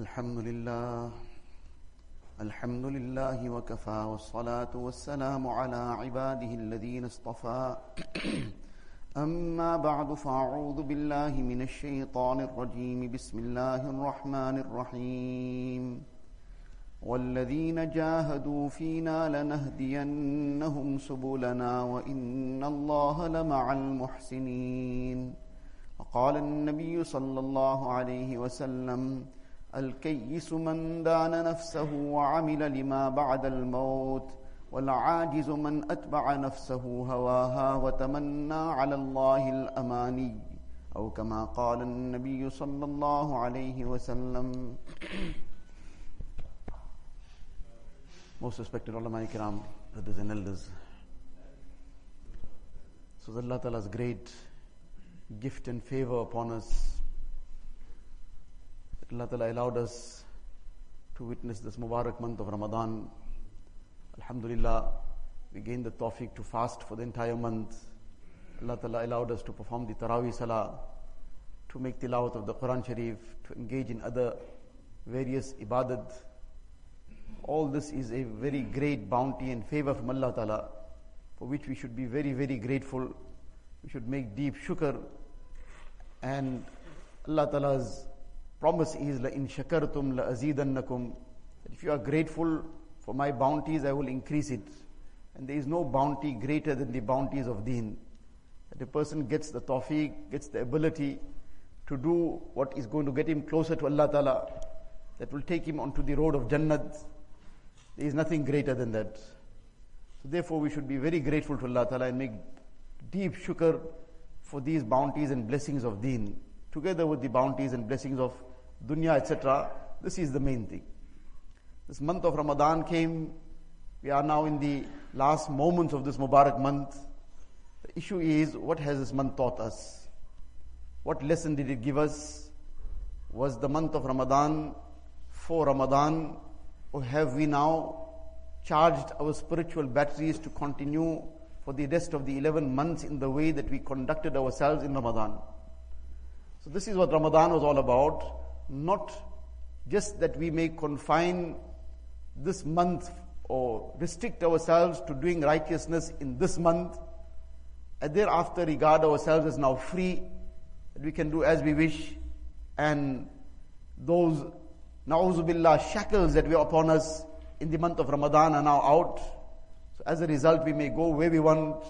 الحمد لله. الحمد لله وكفى والصلاة والسلام على عباده الذين اصطفى. أما بعد فأعوذ بالله من الشيطان الرجيم. بسم الله الرحمن الرحيم. والذين جاهدوا فينا لنهدينهم سبلنا وإن الله لمع المحسنين. وقال النبي صلى الله عليه وسلم الكيس من دان نفسه وعمل لما بعد الموت والعاجز من أتبع نفسه هواها وتمنى على الله الأماني أو كما قال النبي صلى الله عليه وسلم Most respected ulama ikram, brothers and elders. So Allah Ta'ala's great gift and favor upon us. Allah Ta'ala allowed us to witness this Mubarak month of Ramadan. Alhamdulillah, we gained the tawfiq to fast for the entire month. Allah Ta'ala allowed us to perform the Taraweeh Salah, to make tilawat of the Quran Sharif, to engage in other various ibadat. All this is a very great bounty and favor from Allah Ta'ala, for which we should be very, very grateful. We should make deep shukr. And Allah Ta'ala's promise is, La in shakartum la azidannakum. If you are grateful for my bounties, I will increase it. And there is no bounty greater than the bounties of deen. That a person gets the tawfiq, gets the ability to do what is going to get him closer to Allah Ta'ala, that will take him onto the road of Jannat. There is nothing greater than that. So therefore we should be very grateful to Allah Ta'ala and make deep shukr for these bounties and blessings of deen, together with the bounties and blessings of dunya, etc. This is the main thing. This month of Ramadan came, we are now in the last moments of this Mubarak month. The issue is, what has this month taught us? What lesson did it give us? Was the month of Ramadan for Ramadan, or have we now charged our spiritual batteries to continue for the rest of the 11 months in the way that we conducted ourselves in Ramadan? So, this is what Ramadan was all about. Not just that we may confine this month or restrict ourselves to doing righteousness in this month, and thereafter regard ourselves as now free, that we can do as we wish, and those na'uzubillah shackles that were upon us in the month of Ramadan are now out. So as a result, we may go where we want.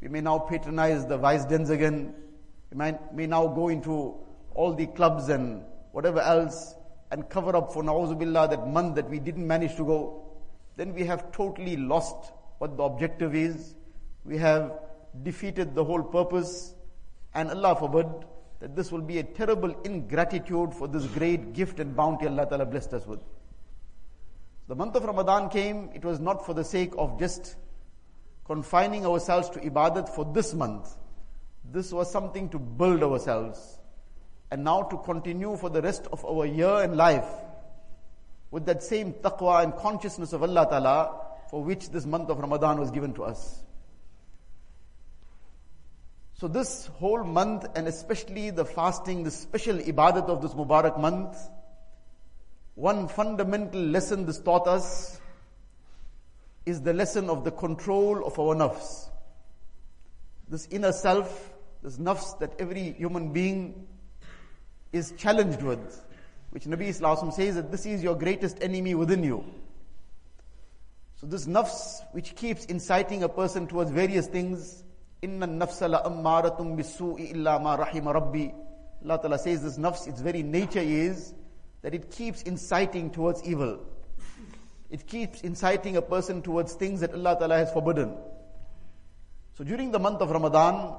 We may now patronize the vice dens again. We may now go into all the clubs and whatever else and cover up for na'uzubillah that month that we didn't manage to go. Then we have totally lost what the objective is. We have defeated the whole purpose. And Allah forbid that this will be a terrible ingratitude for this great gift and bounty Allah Ta'ala blessed us with. The month of Ramadan came, it was not for the sake of just confining ourselves to ibadat for this month. This was something to build ourselves. And now to continue for the rest of our year and life with that same taqwa and consciousness of Allah Ta'ala for which this month of Ramadan was given to us. So this whole month and especially the fasting, the special ibadat of this Mubarak month, one fundamental lesson this taught us is the lesson of the control of our nafs. This inner self, this nafs that every human being is challenged with, which Nabi Islam says that this is your greatest enemy within you. So this nafs which keeps inciting a person towards various things, inna nafsa la ammaratum bisu'i illa ma rahima rabbi. Allah Ta'ala says this nafs, its very nature is that it keeps inciting towards evil. It keeps inciting a person towards things that Allah Ta'ala has forbidden. So during the month of Ramadan,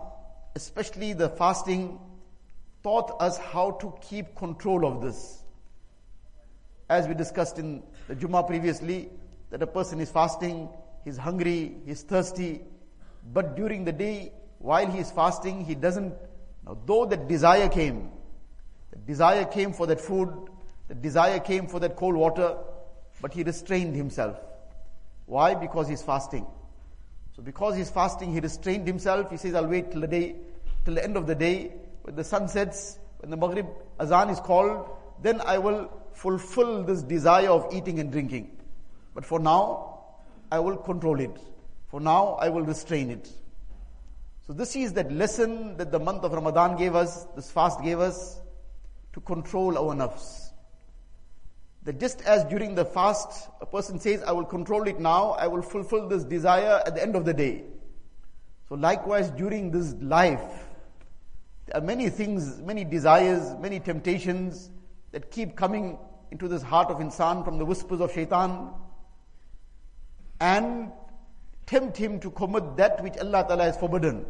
especially the fasting, taught us how to keep control of this. As we discussed in the Jummah previously, that a person is fasting, he's hungry, he's thirsty, but during the day, while he is fasting, he doesn't, now though that desire came, the desire came for that food, the desire came for that cold water, but he restrained himself. Why? Because he's fasting. So because he's fasting, he restrained himself. He says, I'll wait till the day, till the end of the day, when the sun sets, when the Maghrib Azan is called, then I will fulfill this desire of eating and drinking. But for now, I will control it. For now, I will restrain it. So this is that lesson that the month of Ramadan gave us, this fast gave us, to control our nafs. That just as during the fast, a person says, I will control it now, I will fulfill this desire at the end of the day. So likewise, during this life, there are many things, many desires, many temptations that keep coming into this heart of insan from the whispers of shaitan and tempt him to commit that which Allah Ta'ala has forbidden.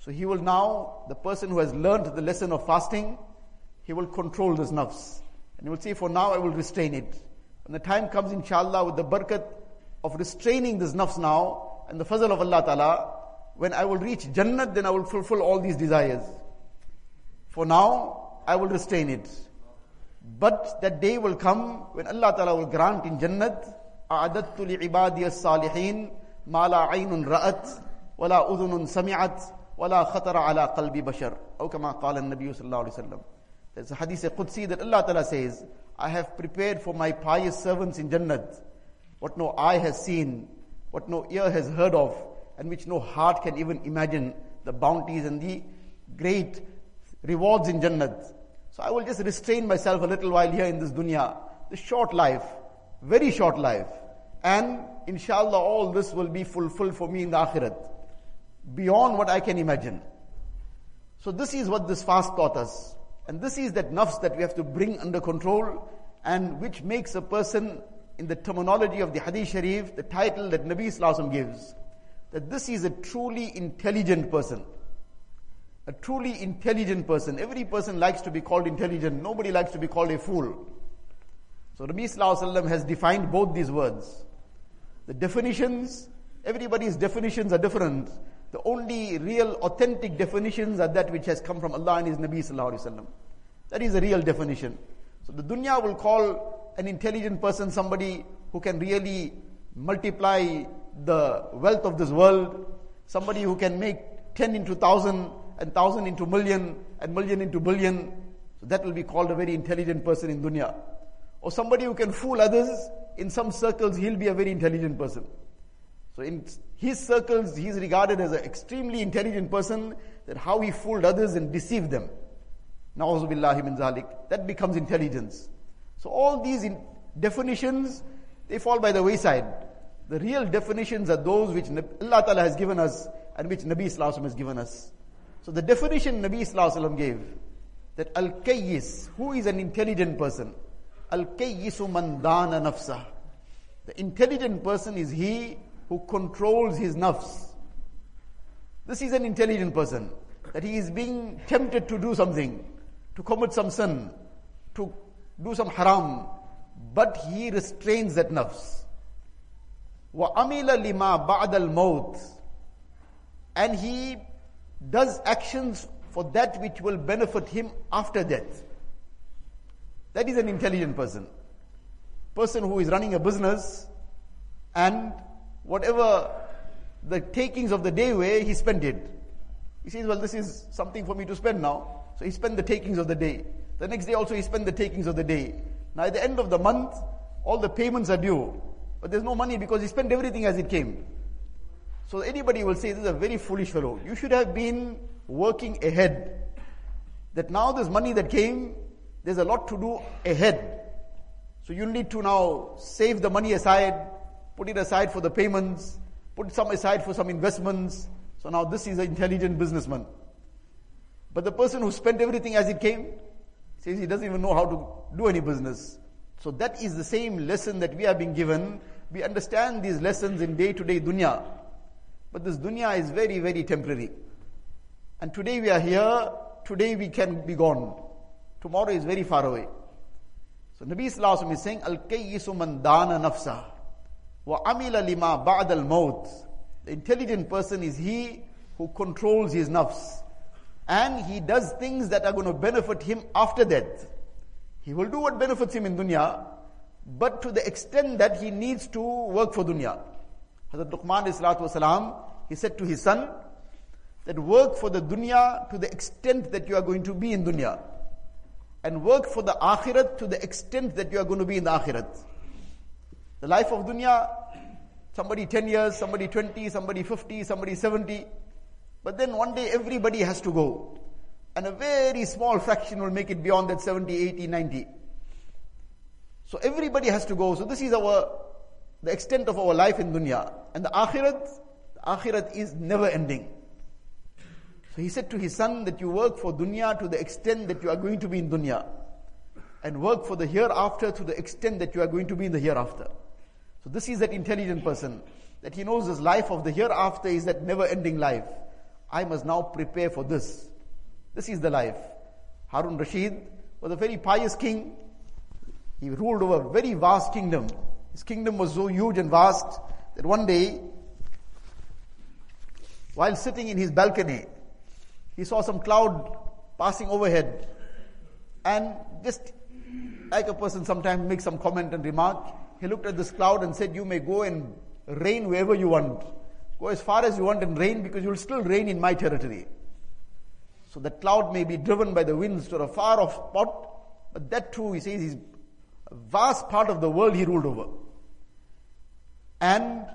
So he will now, the person who has learned the lesson of fasting, he will control this nafs. And he will say, for now I will restrain it. When the time comes, inshallah, with the barakat of restraining this nafs now, and the fazl of Allah Ta'ala, when I will reach Jannat, then I will fulfill all these desires. For now, I will restrain it. But that day will come when Allah Ta'ala will grant in Jannat, أعددت لعبادي الصالحين ما لا عين رأت ولا أذن سمعت ولا خطر على قلب بشر أو كما قال النبي صلى الله عليه وسلم There's a hadith Qudsi that Allah Ta'ala says, I have prepared for my pious servants in Jannat what no eye has seen, what no ear has heard of, and which no heart can even imagine the bounties and the great rewards in Jannat. So I will just restrain myself a little while here in this dunya, the short life, very short life. And inshallah, all this will be fulfilled for me in the akhirat, beyond what I can imagine. So this is what this fast taught us. And this is that nafs that we have to bring under control and which makes a person in the terminology of the Hadith Sharif, the title that Nabi Wasallam gives, that this is a truly intelligent person. A truly intelligent person. Every person likes to be called intelligent. Nobody likes to be called a fool. So Nabi Wasallam has defined both these words. The definitions, everybody's definitions are different. The only real authentic definitions are that which has come from Allah and His Nabi Sallallahu Alaihi Wasallam. That is a real definition. So the dunya will call an intelligent person, somebody who can really multiply the wealth of this world, somebody who can make 10 into 1000 and 1000 into million and million into billion. So that will be called a very intelligent person in dunya. Or somebody who can fool others, in some circles he'll be a very intelligent person. So in his circles, he's regarded as an extremely intelligent person, that how he fooled others and deceived them. Na'uzubillahi min zalik. That becomes intelligence. So all these definitions, they fall by the wayside. The real definitions are those which Allah Ta'ala has given us and which Nabi Sallallahu has given us. So the definition Nabi Sallallahu gave, that Al-Kayyis, who is an intelligent person? Al-Kayyisu man dana nafsah. The intelligent person is he who controls his nafs. This is an intelligent person. That he is being tempted to do something, to commit some sin, to do some haram, but he restrains that nafs. وَعَمِلَ لِمَا بَعْدَ الْمَوْتِ And he does actions for that which will benefit him after death. That is an intelligent person. Person who is running a business and whatever the takings of the day were, he spent it. He says, well, this is something for me to spend now. So he spent the takings of the day. The next day also he spent the takings of the day. Now at the end of the month, all the payments are due. But there's no money because he spent everything as it came. So anybody will say, this is a very foolish fellow. You should have been working ahead. That now this money that came, there's a lot to do ahead. So you need to now save the money aside, put it aside for the payments, put some aside for some investments. So now this is an intelligent businessman. But the person who spent everything as it came, says he doesn't even know how to do any business. So that is the same lesson that we are being given. We understand these lessons in day to day dunya. But this dunya is very, very temporary. And today we are here, today we can be gone. Tomorrow is very far away. So Nabi Sallallahu is saying, Al-Kayyisu man dana nafsa wa amila lima ba'd al-maut. The intelligent person is he who controls his nafs and he does things that are going to benefit him after death. He will do what benefits him in dunya, but to the extent that he needs to work for dunya. Hazrat Luqman wasalam, he said to his son, that work for the dunya to the extent that you are going to be in dunya. and work for the akhirat to the extent that you are going to be in the akhirat. The life of dunya, somebody 10 years, somebody 20, somebody 50, somebody 70. But then one day everybody has to go. And a very small fraction will make it beyond that 70, 80, 90. So everybody has to go. So this is our, the extent of our life in dunya. And the akhirat, the akhirat is never ending. So he said to his son that you work for dunya to the extent that you are going to be in dunya. And work for the hereafter to the extent that you are going to be in the hereafter. So this is that intelligent person. That he knows his life of the hereafter is that never ending life. I must now prepare for this. This is the life. Harun Rashid was a very pious king. He ruled over a very vast kingdom. His kingdom was so huge and vast that one day, while sitting in his balcony, he saw some cloud passing overhead. And just like a person sometimes makes some comment and remark, he looked at this cloud and said, You may go and rain wherever you want. Go as far as you want and rain because you will still rain in my territory. So the cloud may be driven by the winds to a far off spot, but that too, he says, is vast part of the world he ruled over. And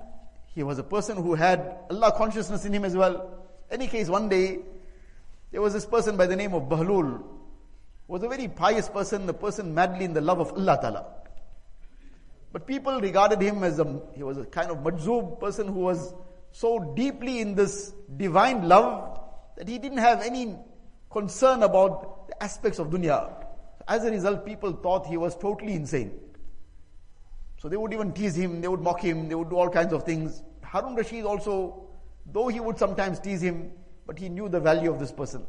he was a person who had Allah consciousness in him as well. Any case, one day there was this person by the name of Bahlul, was a very pious person, the person madly in the love of Allah Ta'ala. But people regarded him as a, he was a kind of majzub person who was so deeply in this divine love that he didn't have any concern about the aspects of dunya. As a result, people thought he was totally insane. So they would even tease him, they would mock him, they would do all kinds of things. Harun Rashid also, though he would sometimes tease him, but he knew the value of this person.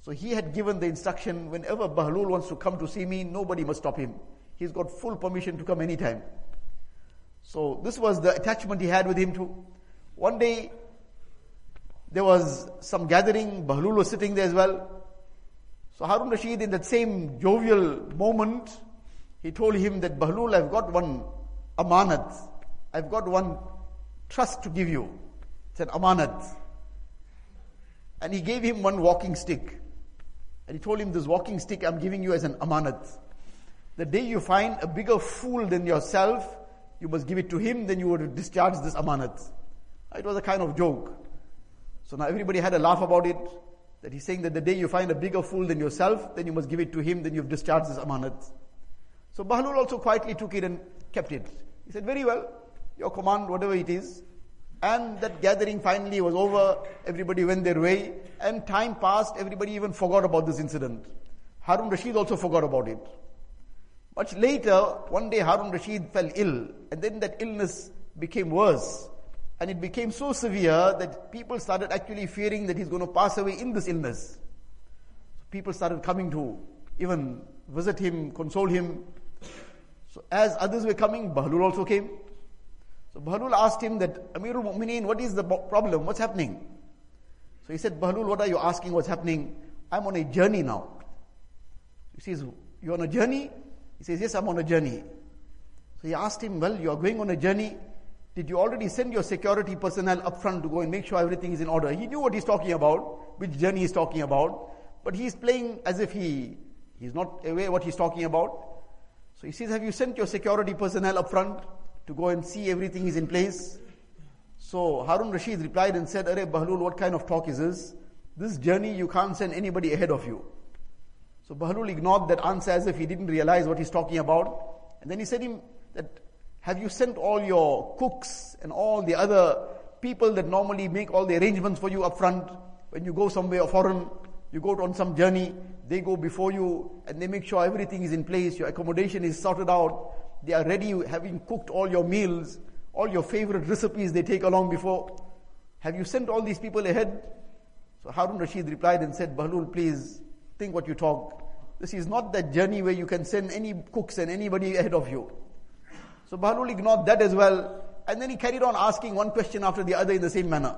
So he had given the instruction whenever Bahlul wants to come to see me, nobody must stop him. He's got full permission to come anytime. So this was the attachment he had with him too. One day, there was some gathering, Bahlul was sitting there as well. So Harun Rashid, in that same jovial moment, he told him that Bahlul, I've got one amanat. I've got one trust to give you. It's an amanat. And he gave him one walking stick. And he told him, This walking stick I'm giving you as an amanat. The day you find a bigger fool than yourself, you must give it to him, then you would discharge this amanat. It was a kind of joke. So now everybody had a laugh about it. That he's saying that the day you find a bigger fool than yourself, then you must give it to him, then you've discharged this amanat. So Bahlul also quietly took it and kept it. He said, Very well, your command, whatever it is, and that gathering finally was over, everybody went their way, and time passed, everybody even forgot about this incident. Harun Rashid also forgot about it. Much later, one day Harun Rashid fell ill, and then that illness became worse. And it became so severe that people started actually fearing that he's going to pass away in this illness. So people started coming to even visit him, console him. So as others were coming, Bahlul also came. So Bahlul asked him that, Amirul Mu'mineen, what is the problem? What's happening? So he said, Bahlul, what are you asking? What's happening? I'm on a journey now. He says, You're on a journey? He says, Yes, I'm on a journey. So he asked him, Well, you are going on a journey. Did you already send your security personnel up front to go and make sure everything is in order? He knew what he's talking about, which journey he's talking about, but he's playing as if he he's not aware what he's talking about. So he says, Have you sent your security personnel up front? to go and see everything is in place. So Harun Rashid replied and said, Are Bahlul, what kind of talk is this? This journey you can't send anybody ahead of you. So Bahlul ignored that answer as if he didn't realize what he's talking about. And then he said him that have you sent all your cooks and all the other people that normally make all the arrangements for you up front when you go somewhere or foreign, you go on some journey, they go before you and they make sure everything is in place, your accommodation is sorted out, they are ready, having cooked all your meals, all your favorite recipes they take along before. Have you sent all these people ahead? So Harun Rashid replied and said, Bahlul, please think what you talk. This is not that journey where you can send any cooks and anybody ahead of you. So Bahlul ignored that as well. And then he carried on asking one question after the other in the same manner.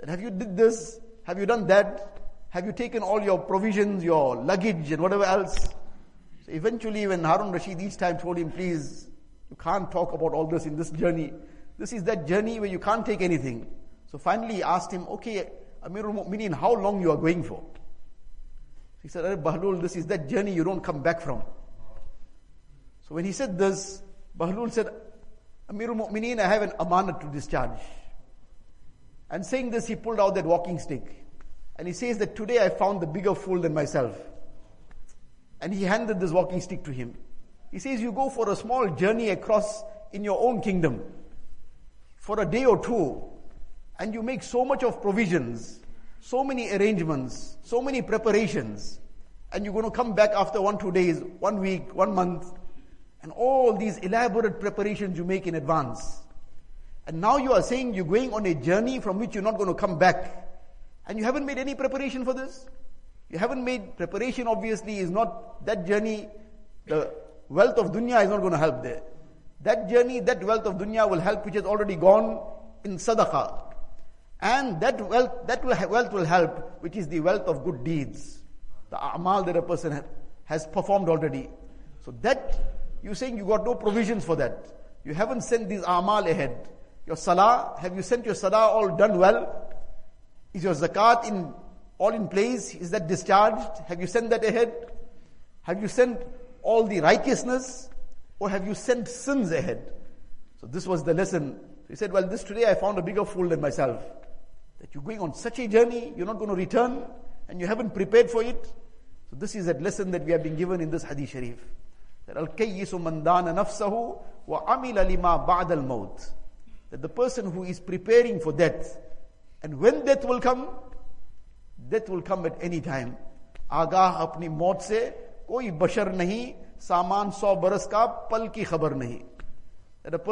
That have you did this? Have you done that? Have you taken all your provisions, your luggage and whatever else? So eventually, when Harun Rashid each time told him, please, you can't talk about all this in this journey. This is that journey where you can't take anything. So finally he asked him, okay, Amirul Mu'mineen, how long you are going for? he said, Bahlul, this is that journey you don't come back from. So when he said this, Bahlul said, Amirul Mu'mineen, I have an amanat to discharge. And saying this, he pulled out that walking stick. And he says that today I found the bigger fool than myself. And he handed this walking stick to him. He says, You go for a small journey across in your own kingdom for a day or two, and you make so much of provisions, so many arrangements, so many preparations, and you're going to come back after one, two days, one week, one month, and all these elaborate preparations you make in advance. And now you are saying you're going on a journey from which you're not going to come back. And you haven't made any preparation for this? You haven't made preparation, obviously, is not that journey. The wealth of dunya is not going to help there. That journey, that wealth of dunya will help which has already gone in sadaqah. And that wealth, that will, wealth will help, which is the wealth of good deeds. The amal that a person has performed already. So that, you're saying you got no provisions for that. You haven't sent these amal ahead. Your salah, have you sent your salah all done well? Is your zakat in all in place? Is that discharged? Have you sent that ahead? Have you sent all the righteousness? Or have you sent sins ahead? So this was the lesson. He said, Well, this today I found a bigger fool than myself. That you're going on such a journey, you're not going to return, and you haven't prepared for it. So this is that lesson that we have been given in this hadith sharif. آگاہ اپنی موت سے کوئی بشر نہیں، سامان سو برس کا پل کی خبر نہیںت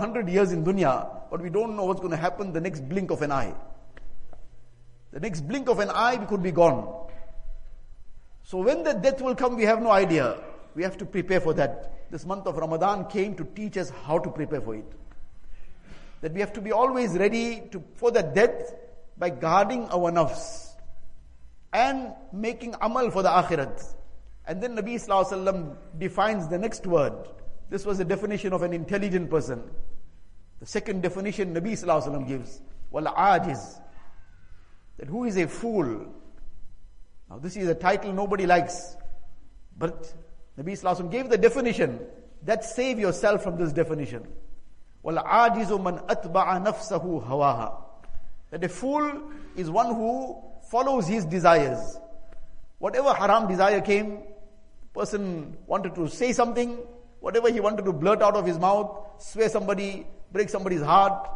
ہنڈریڈ gone. So when the death will come we have no idea we have to prepare for that this month of Ramadan came to teach us how to prepare for it. That we have to be always ready to, for the death by guarding our nafs and making amal for the akhirat. And then Nabi Sallallahu defines the next word. This was the definition of an intelligent person. The second definition Nabi Sallallahu gives, wal ajiz. That who is a fool? Now this is a title nobody likes. But Nabi Sallallahu gave the definition that save yourself from this definition. وَالْعَاجِزُ مَنْ أَتْبَعَ نَفْسَهُ هَوَاهَا That a fool is one who follows his desires. Whatever haram desire came, person wanted to say something, whatever he wanted to blurt out of his mouth, swear somebody, break somebody's heart,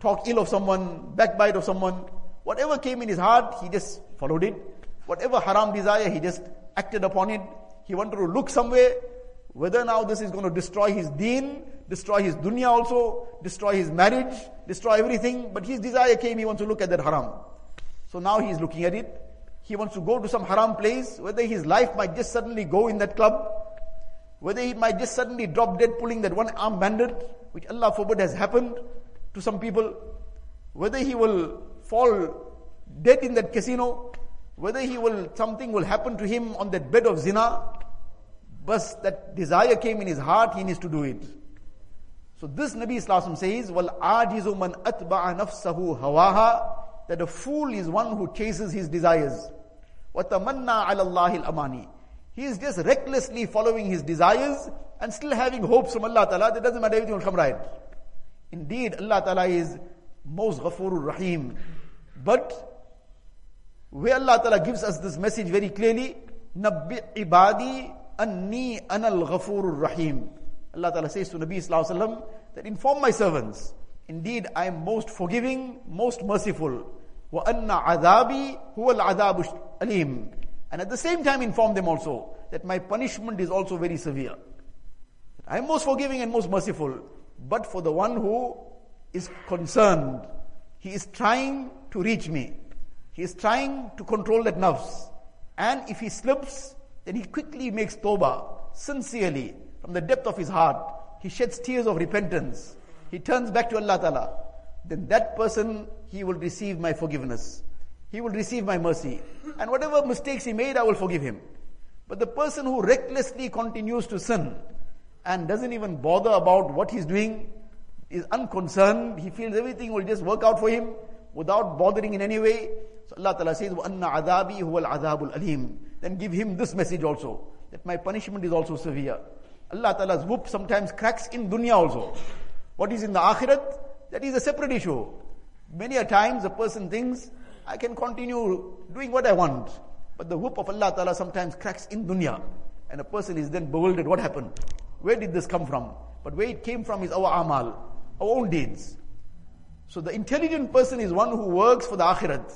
talk ill of someone, backbite of someone, whatever came in his heart, he just followed it. Whatever haram desire, he just acted upon it. He wanted to look somewhere, whether now this is going to destroy his deen, destroy his dunya also, destroy his marriage, destroy everything, but his desire came, he wants to look at that haram. So now he is looking at it. He wants to go to some haram place, whether his life might just suddenly go in that club, whether he might just suddenly drop dead pulling that one arm bandit, which Allah forbid has happened to some people, whether he will fall dead in that casino, whether he will, something will happen to him on that bed of zina, but that desire came in his heart, he needs to do it. So this Nabi Islam says, Wal ajizu man atba'a nafsahu hawaha, that a fool is one who chases his desires. وَتَمَنَّى عَلَى اللَّهِ الْأَمَانِ He is just recklessly following his desires and still having hopes from Allah Ta'ala that doesn't matter, everything will come right. Indeed, Allah Ta'ala is most ghafurur rahim. But where Allah Ta'ala gives us this message very clearly, Nabbi ibadi anni anal ghafurur rahim. Allah Ta'ala says to Nabi Sallallahu that inform my servants, indeed I am most forgiving, most merciful. Wa anna adabi huwa al alim. And at the same time inform them also that my punishment is also very severe. I am most forgiving and most merciful. But for the one who is concerned, he is trying to reach me. He is trying to control that nafs. And if he slips, then he quickly makes tawbah, sincerely, from the depth of his heart. He sheds tears of repentance. He turns back to Allah Ta'ala. Then that person, he will receive my forgiveness. He will receive my mercy. And whatever mistakes he made, I will forgive him. But the person who recklessly continues to sin and doesn't even bother about what he's doing, is unconcerned, he feels everything will just work out for him, without bothering in any way. So Allah Ta'ala says, وَأَنَّ عَذَابِي هُوَ الْعَذَابُ الْأَلِيمُ Then give him this message also, that my punishment is also severe. Allah Ta'ala's whoop sometimes cracks in dunya also. What is in the akhirat, that is a separate issue. Many a times a person thinks, I can continue doing what I want. But the whoop of Allah Ta'ala sometimes cracks in dunya. And a person is then bewildered, what happened? Where did this come from? But where it came from is our amal, our own deeds. So the intelligent person is one who works for the akhirat.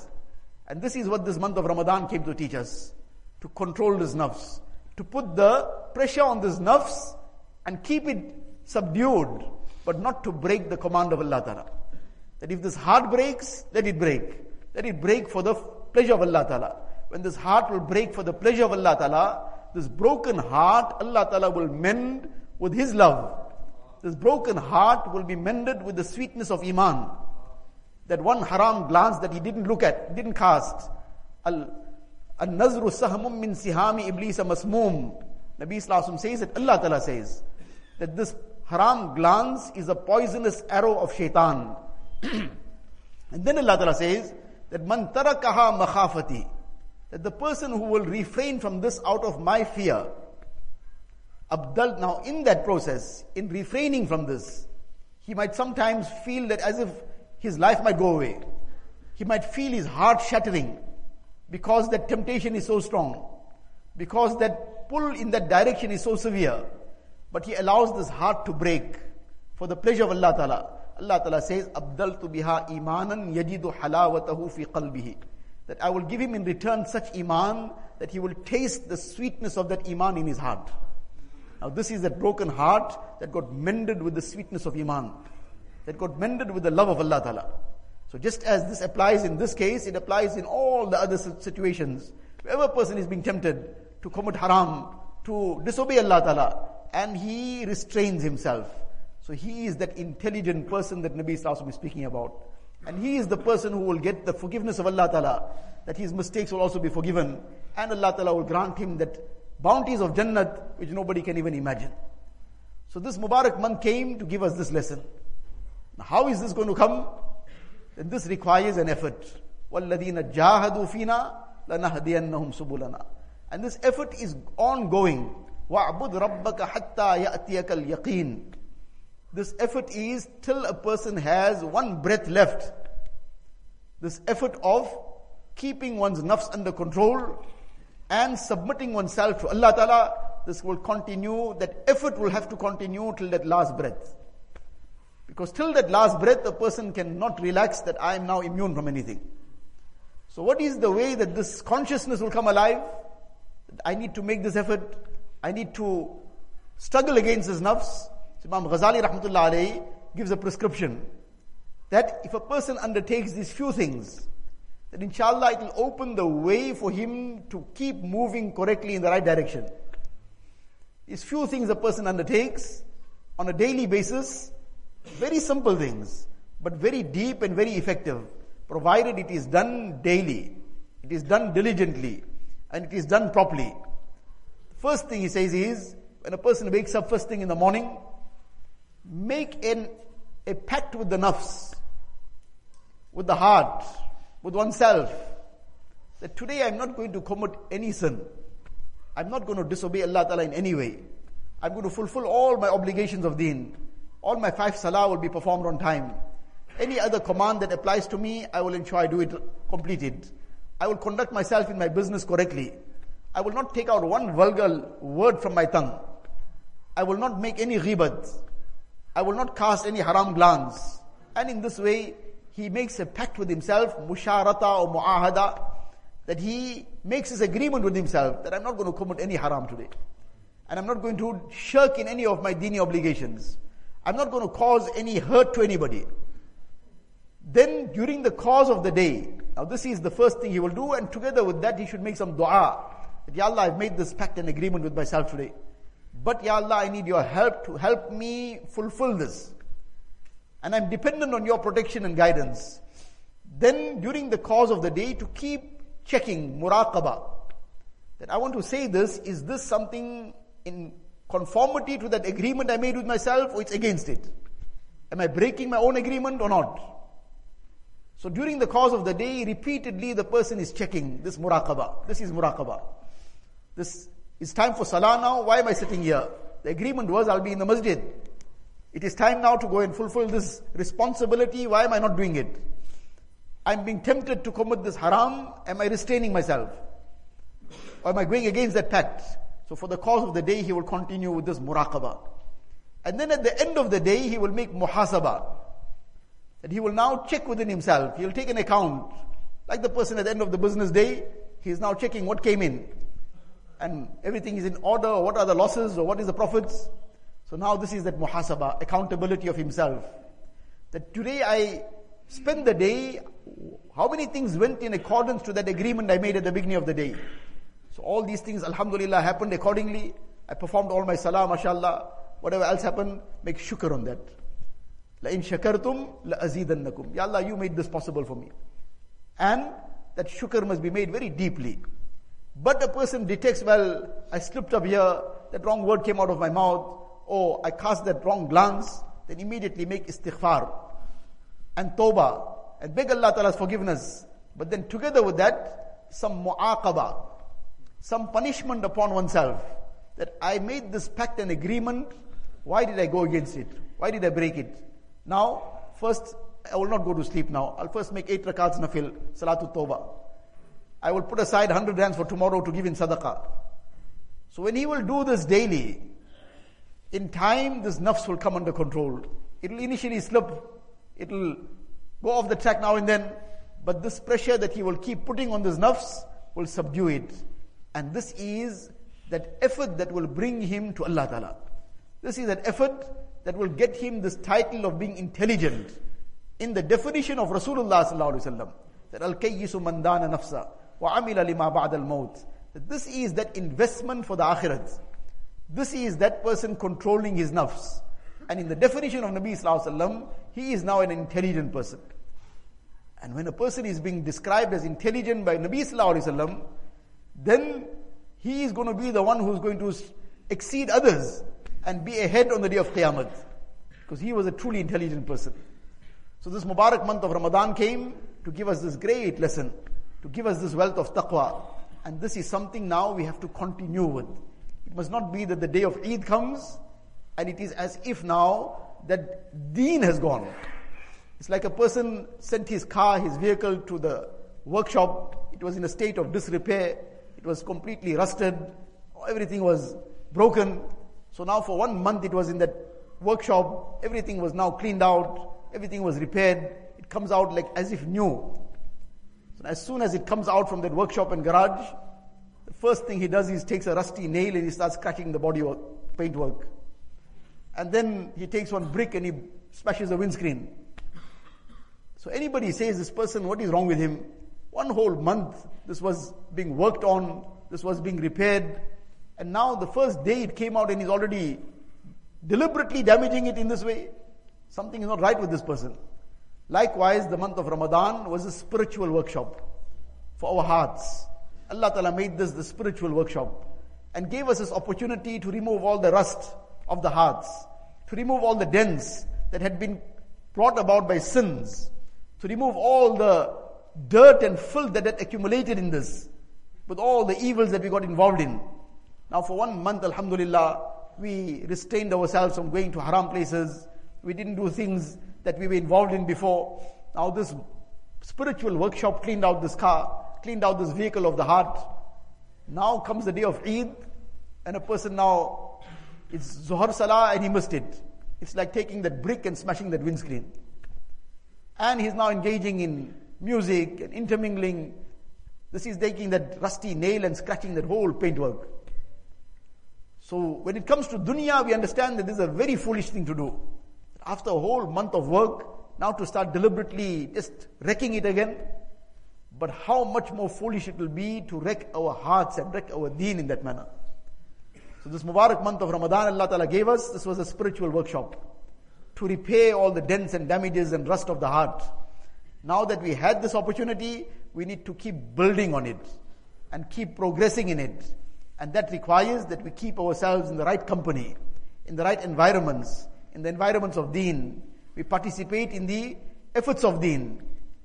And this is what this month of Ramadan came to teach us. To control this nafs. To put the pressure on this nafs and keep it subdued. But not to break the command of Allah Ta'ala. That if this heart breaks, let it break. Let it break for the pleasure of Allah Ta'ala. When this heart will break for the pleasure of Allah Ta'ala, this broken heart, Allah Ta'ala will mend with His love. This broken heart will be mended with the sweetness of Iman. That one haram glance that he didn't look at, didn't cast. Al Nazru sahmum min sihami iblis masmum. Nabi Islam says that Allah Ta'ala says that this haram glance is a poisonous arrow of shaitan. and then Allah Ta'ala says that man tarakaha makhafati. That the person who will refrain from this out of my fear. Abdul, now in that process, in refraining from this, he might sometimes feel that as if his life might go away. He might feel his heart shattering because that temptation is so strong, because that pull in that direction is so severe. But he allows this heart to break for the pleasure of Allah Ta'ala. Allah Ta'ala says, Abdal tu biha imanan yajidu halawatahu fi qalbihi. That I will give him in return such iman that he will taste the sweetness of that iman in his heart. Now this is that broken heart that got mended with the sweetness of iman that got mended with the love of Allah Ta'ala. So just as this applies in this case, it applies in all the other situations. Wherever a person is being tempted to commit haram, to disobey Allah Ta'ala, and he restrains himself. So he is that intelligent person that Nabi Sallallahu is speaking about. And he is the person who will get the forgiveness of Allah Ta'ala, that his mistakes will also be forgiven, and Allah Ta'ala will grant him that bounties of Jannat which nobody can even imagine. So this Mubarak month came to give us this lesson. Now, how is this going to come? Then this requires an effort. وَالَّذِينَ جَاهَدُوا فِينَا لَنَهْدِيَنَّهُمْ سُبُلَنَا And this effort is ongoing. وَعْبُدْ رَبَّكَ حَتَّى يَأْتِيَكَ الْيَقِينَ This effort is till a person has one breath left. This effort of keeping one's nafs under control and submitting oneself to Allah Ta'ala, this will continue, that effort will have to continue till that last breath. Because till that last breath, a person cannot relax that I am now immune from anything. So what is the way that this consciousness will come alive? I need to make this effort. I need to struggle against this nafs. So Imam Ghazali rahmatullah alayhi gives a prescription that if a person undertakes these few things, that inshallah it will open the way for him to keep moving correctly in the right direction. These few things a person undertakes on a daily basis, very simple things, but very deep and very effective, provided it is done daily, it is done diligently, and it is done properly. First thing he says is, when a person wakes up first thing in the morning, make an, a pact with the nafs, with the heart, with oneself, that today I'm not going to commit any sin. I'm not going to disobey Allah Ta'ala in any way. I'm going to fulfill all my obligations of deen. All my five salah will be performed on time. Any other command that applies to me, I will ensure I do it completed. I will conduct myself in my business correctly. I will not take out one vulgar word from my tongue. I will not make any ghibat. I will not cast any haram glance. And in this way, he makes a pact with himself, musharata or mu'ahada, that he makes his agreement with himself that I'm not going to commit any haram today. And I'm not going to shirk in any of my dini obligations. I'm not going to cause any hurt to anybody. Then during the course of the day, now this is the first thing he will do, and together with that he should make some dua. That, Ya Allah, I've made this pact and agreement with myself today. But Ya Allah, I need your help to help me fulfill this. And I'm dependent on your protection and guidance. Then during the course of the day to keep checking, muraqabah. That I want to say this, is this something in conformity to that agreement I made with myself or it's against it? Am I breaking my own agreement or not? So during the course of the day, repeatedly the person is checking this muraqabah. This is muraqabah. This is time for salah now. Why am I sitting here? The agreement was I'll be in the masjid. It is time now to go and fulfill this responsibility. Why am I not doing it? I'm being tempted to commit this haram. Am I restraining myself? Or am I going against that pact? So for the cause of the day, he will continue with this muraqabah. And then at the end of the day, he will make muhasabah. That he will now check within himself. He'll take an account. Like the person at the end of the business day, he is now checking what came in. And everything is in order, or what are the losses, or what is the profits. So now this is that muhasabah, accountability of himself. That today I spend the day, how many things went in accordance to that agreement I made at the beginning of the day? All these things, alhamdulillah, happened accordingly. I performed all my salah, mashallah. Whatever else happened, make shukr on that. La in shakartum la azidannakum. Ya Allah, you made this possible for me. And that shukr must be made very deeply. But a person detects, well, I slipped up here, that wrong word came out of my mouth, or I cast that wrong glance, then immediately make istighfar and tawbah and beg Allah Ta'ala's forgiveness. But then together with that, some mu'aqabah, some punishment upon oneself. That I made this pact and agreement, why did I go against it? Why did I break it? Now, first, I will not go to sleep now. I'll first make eight rakats nafil, salatul tawbah. I will put aside 100 rands for tomorrow to give in sadaqah. So when he will do this daily, in time this nafs will come under control. It will initially slip, it will go off the track now and then, but this pressure that he will keep putting on this nafs will subdue it. And this is that effort that will bring him to Allah Ta'ala. This is that effort that will get him this title of being intelligent. In the definition of Rasulullah Sallallahu Alaihi Wasallam, that al-kayyisu mandana nafsa wa amila lima ba'da al-maut. That this is that investment for the akhirat. This is that person controlling his nafs. And in the definition of Nabi Sallallahu Alaihi Wasallam, he is now an intelligent person. And when a person is being described as intelligent by Nabi Sallallahu Alaihi Wasallam, then he is going to be the one who's going to exceed others and be ahead on the day of Qiyamah. Because he was a truly intelligent person. So this Mubarak month of Ramadan came to give us this great lesson, to give us this wealth of taqwa. And this is something now we have to continue with. It must not be that the day of Eid comes and it is as if now that deen has gone. It's like a person sent his car, his vehicle to the workshop. It was in a state of disrepair. It was completely rusted. Everything was broken. So now for one month it was in that workshop. Everything was now cleaned out. Everything was repaired. It comes out like as if new. So as soon as it comes out from that workshop and garage, the first thing he does is takes a rusty nail and he starts cracking the body work, paint work. And then he takes one brick and he smashes the windscreen. So anybody says this person, what is wrong with him? One whole month, this was being worked on, this was being repaired, and now the first day it came out and he's already deliberately damaging it in this way. Something is not right with this person. Likewise, the month of Ramadan was a spiritual workshop for our hearts. Allah Ta'ala made this the spiritual workshop and gave us this opportunity to remove all the rust of the hearts, to remove all the dents that had been brought about by sins, to remove all the dirt and filth that had accumulated in this, with all the evils that we got involved in. Now, for one month, Alhamdulillah, we restrained ourselves from going to haram places. We didn't do things that we were involved in before. Now, this spiritual workshop cleaned out this car, cleaned out this vehicle of the heart. Now comes the day of Eid, and a person now, it's Zuhar Salah and he missed it. It's like taking that brick and smashing that windscreen. And he's now engaging in music and intermingling. This is taking that rusty nail and scratching that whole paintwork. So when it comes to dunya, we understand that this is a very foolish thing to do. After a whole month of work, now to start deliberately just wrecking it again. But how much more foolish it will be to wreck our hearts and wreck our deen in that manner. So this Mubarak month of Ramadan Allah Ta'ala gave us, this was a spiritual workshop to repair all the dents and damages and rust of the heart. Now that we had this opportunity, we need to keep building on it and keep progressing in it. And that requires that we keep ourselves in the right company, in the right environments, in the environments of deen. We participate in the efforts of deen.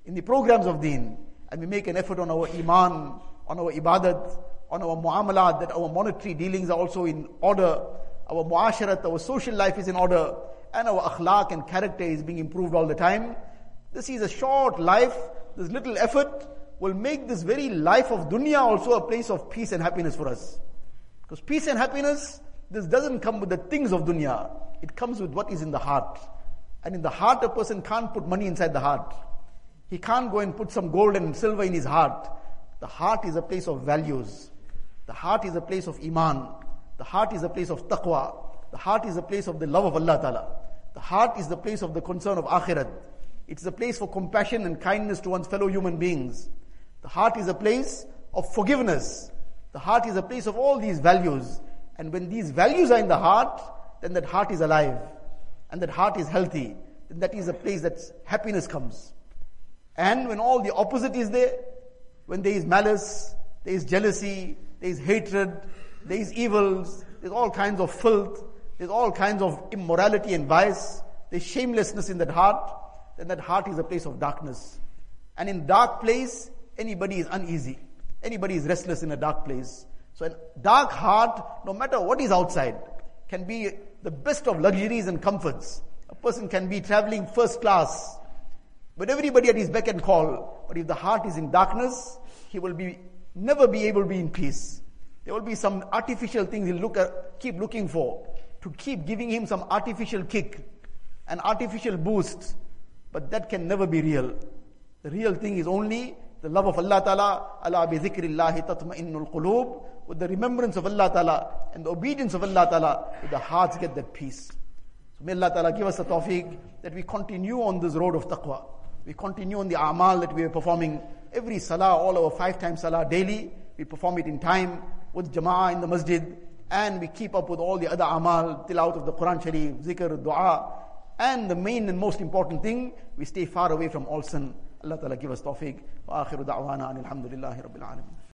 in the programs of deen, and we make an effort on our iman, on our ibadat, on our muamalat, that our monetary dealings are also in order, our muasharat, our social life is in order, and our akhlaq and character is being improved all the time. This is a short life, this little effort will make this very life of dunya also a place of peace and happiness for us. Because peace and happiness, this doesn't come with the things of dunya. It comes with what is in the heart. And in the heart, a person can't put money inside the heart. He can't go and put some gold and silver in his heart. The heart is a place of values. The heart is a place of iman. The heart is a place of taqwa. The heart is a place of the love of Allah Ta'ala. The heart is the place of the concern of akhirat. It's a place for compassion and kindness to one's fellow human beings. The heart is a place of forgiveness. The heart is a place of all these values. And when these values are in the heart, then that heart is alive. And that heart is healthy. Then that is a place that happiness comes. And when all the opposite is there, when there is malice, there is jealousy, there is hatred, there is evils, there's all kinds of filth, there's all kinds of immorality and vice, there's shamelessness in that heart, then that heart is a place of darkness. And in dark place, anybody is uneasy. Anybody is restless in a dark place. So a dark heart, no matter what is outside, can be the best of luxuries and comforts. A person can be traveling first class, but everybody at his beck and call. But if the heart is in darkness, he will be never be able to be in peace. There will be some artificial things he'll look at, keep looking for to keep giving him some artificial kick, an artificial boost. But that can never be real. The real thing is only the love of Allah Ta'ala, Allah bi dhikrillahi tatma'innul qulub, with the remembrance of Allah Ta'ala and the obedience of Allah Ta'ala, the hearts get that peace. So may Allah Ta'ala give us the tawfiq that we continue on this road of taqwa. We continue on the amal that we are performing every salah, all our five times salah daily. We perform it in time with jama'ah in the masjid and we keep up with all the other amal, tilawat of the Quran Sharif, zikr, dua. And the main and most important thing, we stay far away from all sin. Allah Ta'ala give us tawfiq. Wa da'wana.